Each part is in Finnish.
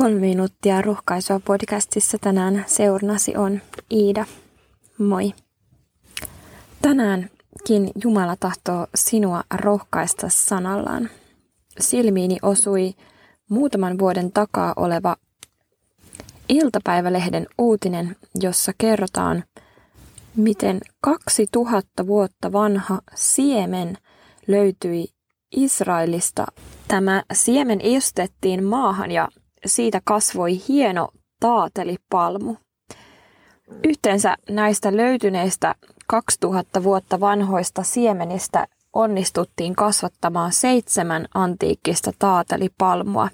Kolme minuuttia rohkaisua podcastissa tänään seurnasi on Iida. Moi. Tänäänkin Jumala tahtoo sinua rohkaista sanallaan. Silmiini osui muutaman vuoden takaa oleva iltapäivälehden uutinen, jossa kerrotaan, miten 2000 vuotta vanha siemen löytyi Israelista. Tämä siemen istettiin maahan ja siitä kasvoi hieno taatelipalmu. Yhteensä näistä löytyneistä 2000 vuotta vanhoista siemenistä onnistuttiin kasvattamaan seitsemän antiikkista taatelipalmua.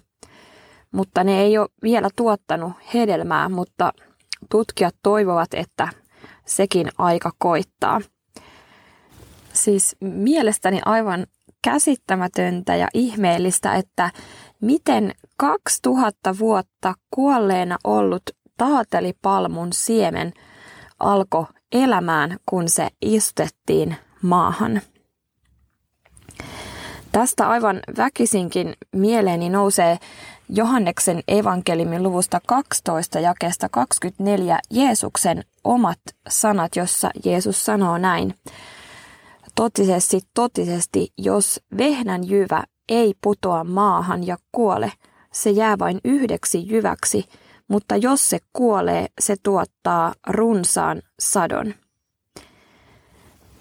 Mutta ne ei ole vielä tuottanut hedelmää, mutta tutkijat toivovat, että sekin aika koittaa. Siis mielestäni aivan käsittämätöntä ja ihmeellistä, että miten 2000 vuotta kuolleena ollut taatelipalmun siemen alkoi elämään, kun se istettiin maahan. Tästä aivan väkisinkin mieleeni nousee Johanneksen evankeliumin luvusta 12 jakeesta 24 Jeesuksen omat sanat, jossa Jeesus sanoo näin. Totisesti, totisesti, jos vehnän jyvä ei putoa maahan ja kuole, se jää vain yhdeksi jyväksi, mutta jos se kuolee, se tuottaa runsaan sadon.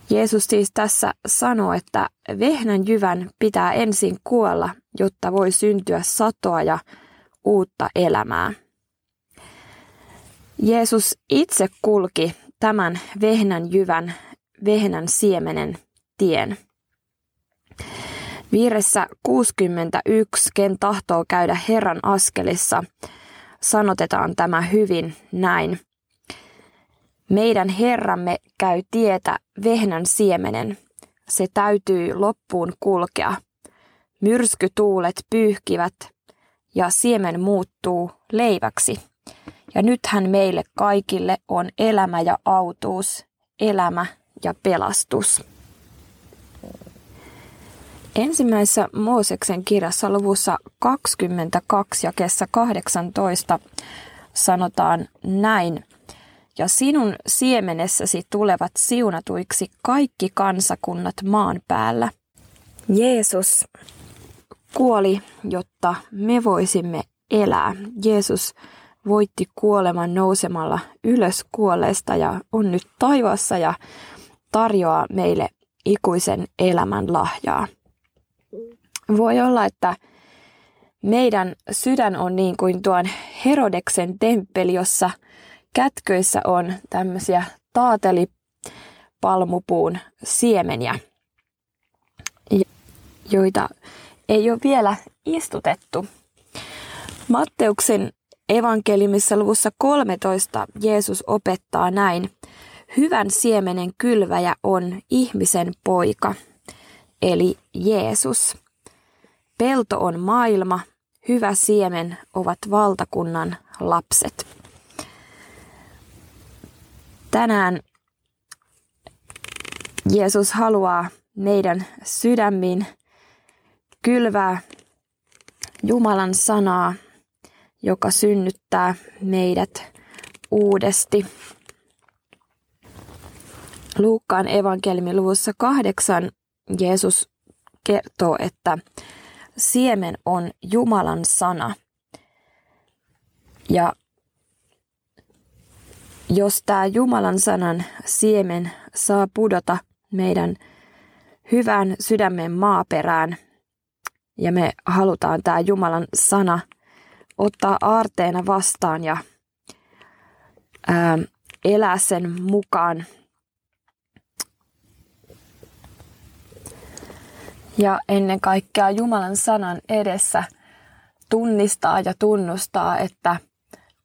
Jeesus siis tässä sanoo, että vehnän jyvän pitää ensin kuolla, jotta voi syntyä satoa ja uutta elämää. Jeesus itse kulki tämän vehnän jyvän, vehnän siemenen tien. Viiressä 61, ken tahtoo käydä Herran askelissa, sanotetaan tämä hyvin näin. Meidän Herramme käy tietä vehnän siemenen. Se täytyy loppuun kulkea. Myrskytuulet pyyhkivät ja siemen muuttuu leiväksi. Ja nythän meille kaikille on elämä ja autuus, elämä ja pelastus. Ensimmäisessä Mooseksen kirjassa luvussa 22 ja kessa 18 sanotaan näin. Ja sinun siemenessäsi tulevat siunatuiksi kaikki kansakunnat maan päällä. Jeesus kuoli, jotta me voisimme elää. Jeesus voitti kuoleman nousemalla ylös kuolleesta ja on nyt taivaassa ja tarjoaa meille ikuisen elämän lahjaa. Voi olla, että meidän sydän on niin kuin tuon Herodeksen temppeli, jossa kätköissä on tämmöisiä taatelipalmupuun siemeniä, joita ei ole vielä istutettu. Matteuksen evankeliumissa luvussa 13 Jeesus opettaa näin. Hyvän siemenen kylväjä on ihmisen poika, eli Jeesus. Pelto on maailma, hyvä siemen ovat valtakunnan lapset. Tänään Jeesus haluaa meidän sydämiin kylvää Jumalan sanaa, joka synnyttää meidät uudesti. Luukkaan evankeliumin luvussa kahdeksan Jeesus kertoo, että siemen on Jumalan sana. Ja jos tämä Jumalan sanan siemen saa pudota meidän hyvän sydämen maaperään ja me halutaan tämä Jumalan sana ottaa aarteena vastaan ja ää, elää sen mukaan, ja ennen kaikkea Jumalan sanan edessä tunnistaa ja tunnustaa, että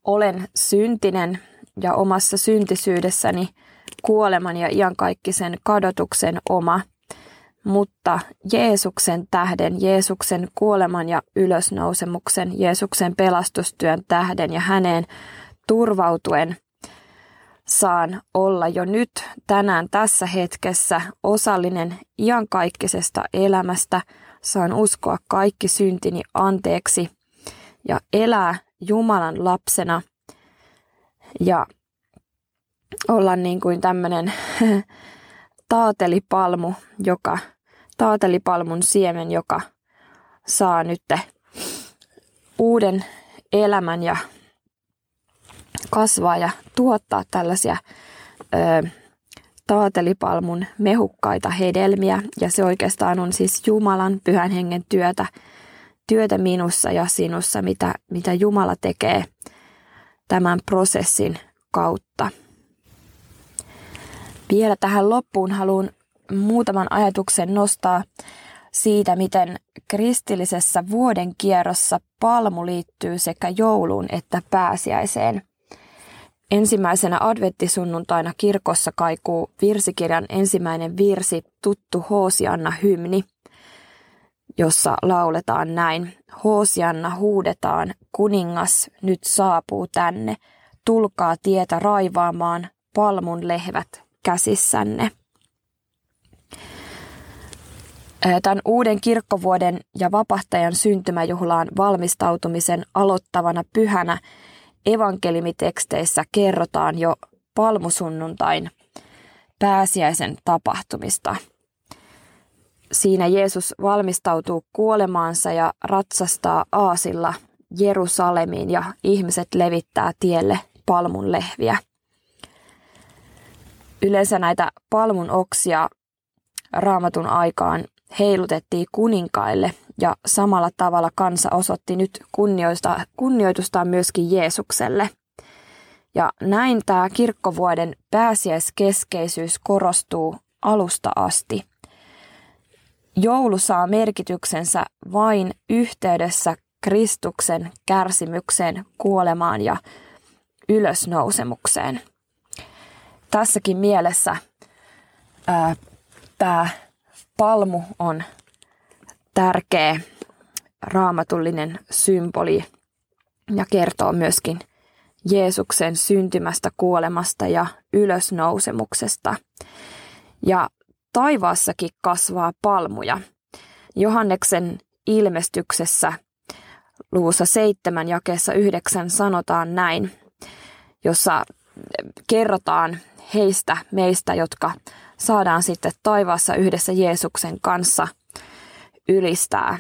olen syntinen ja omassa syntisyydessäni kuoleman ja iankaikkisen kadotuksen oma, mutta Jeesuksen tähden, Jeesuksen kuoleman ja ylösnousemuksen, Jeesuksen pelastustyön tähden ja häneen turvautuen – saan olla jo nyt tänään tässä hetkessä osallinen iankaikkisesta elämästä, saan uskoa kaikki syntini anteeksi ja elää Jumalan lapsena. Ja olla niin kuin tämmöinen taatelipalmu, joka, taatelipalmun siemen, joka saa nyt uuden elämän ja kasvaa ja tuottaa tällaisia ö, taatelipalmun mehukkaita hedelmiä. Ja se oikeastaan on siis Jumalan pyhän hengen työtä, työtä minussa ja sinussa, mitä, mitä Jumala tekee tämän prosessin kautta. Vielä tähän loppuun haluan muutaman ajatuksen nostaa siitä, miten kristillisessä vuoden kierrossa palmu liittyy sekä jouluun että pääsiäiseen. Ensimmäisenä adventtisunnuntaina kirkossa kaikuu virsikirjan ensimmäinen virsi, tuttu Hoosianna hymni, jossa lauletaan näin. Hoosianna huudetaan, kuningas nyt saapuu tänne, tulkaa tietä raivaamaan, palmun lehvät käsissänne. Tämän uuden kirkkovuoden ja vapahtajan syntymäjuhlaan valmistautumisen aloittavana pyhänä evankelimiteksteissä kerrotaan jo palmusunnuntain pääsiäisen tapahtumista. Siinä Jeesus valmistautuu kuolemaansa ja ratsastaa aasilla Jerusalemiin ja ihmiset levittää tielle palmun lehviä. Yleensä näitä palmun oksia raamatun aikaan heilutettiin kuninkaille ja samalla tavalla kansa osoitti nyt kunnioitusta, kunnioitustaan myöskin Jeesukselle. Ja näin tämä kirkkovuoden pääsiäiskeskeisyys korostuu alusta asti. Joulu saa merkityksensä vain yhteydessä Kristuksen kärsimykseen, kuolemaan ja ylösnousemukseen. Tässäkin mielessä tämä palmu on tärkeä raamatullinen symboli ja kertoo myöskin Jeesuksen syntymästä, kuolemasta ja ylösnousemuksesta. Ja taivaassakin kasvaa palmuja. Johanneksen ilmestyksessä luvussa 7 jakeessa 9 sanotaan näin, jossa kerrotaan heistä meistä, jotka saadaan sitten taivaassa yhdessä Jeesuksen kanssa ylistää.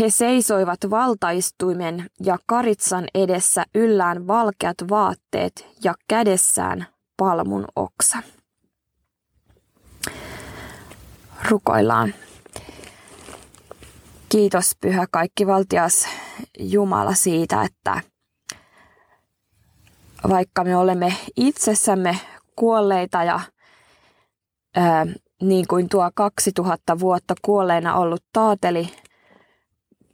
He seisoivat valtaistuimen ja karitsan edessä yllään valkeat vaatteet ja kädessään palmun oksa. Rukoillaan. Kiitos Pyhä kaikki valtias Jumala siitä, että vaikka me olemme itsessämme kuolleita ja ää, niin kuin tuo 2000 vuotta kuolleena ollut taateli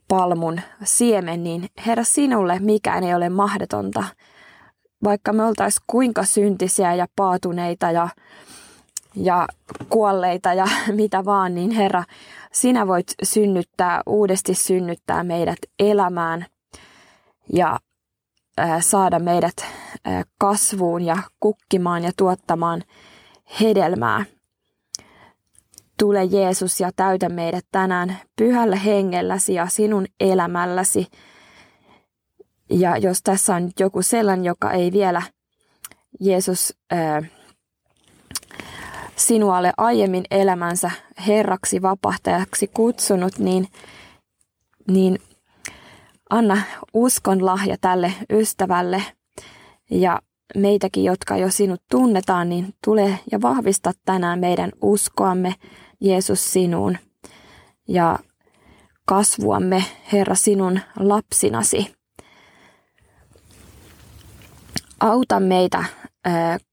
palmun siemen, niin Herra sinulle mikään ei ole mahdotonta. Vaikka me oltaisiin kuinka syntisiä ja paatuneita ja, ja kuolleita ja mitä vaan, niin Herra, sinä voit synnyttää, uudesti synnyttää meidät elämään ja saada meidät kasvuun ja kukkimaan ja tuottamaan hedelmää. Tule Jeesus ja täytä meidät tänään pyhällä hengelläsi ja sinun elämälläsi. Ja jos tässä on joku sellainen, joka ei vielä Jeesus ää, sinua ole aiemmin elämänsä Herraksi, vapahtajaksi kutsunut, niin, niin anna uskon lahja tälle ystävälle. Ja meitäkin, jotka jo sinut tunnetaan, niin tule ja vahvista tänään meidän uskoamme Jeesus sinuun ja kasvuamme Herra sinun lapsinasi. Auta meitä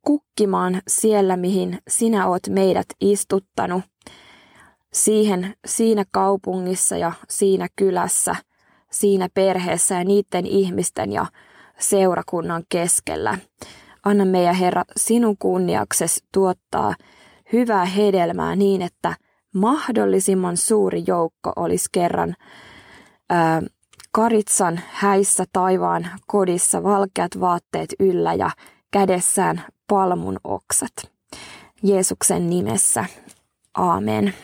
kukkimaan siellä, mihin sinä oot meidät istuttanut, siihen, siinä kaupungissa ja siinä kylässä – siinä perheessä ja niiden ihmisten ja seurakunnan keskellä. Anna meidän Herra sinun kunniaksesi tuottaa hyvää hedelmää niin, että mahdollisimman suuri joukko olisi kerran ää, Karitsan häissä taivaan kodissa valkeat vaatteet yllä ja kädessään palmun oksat. Jeesuksen nimessä. Aamen.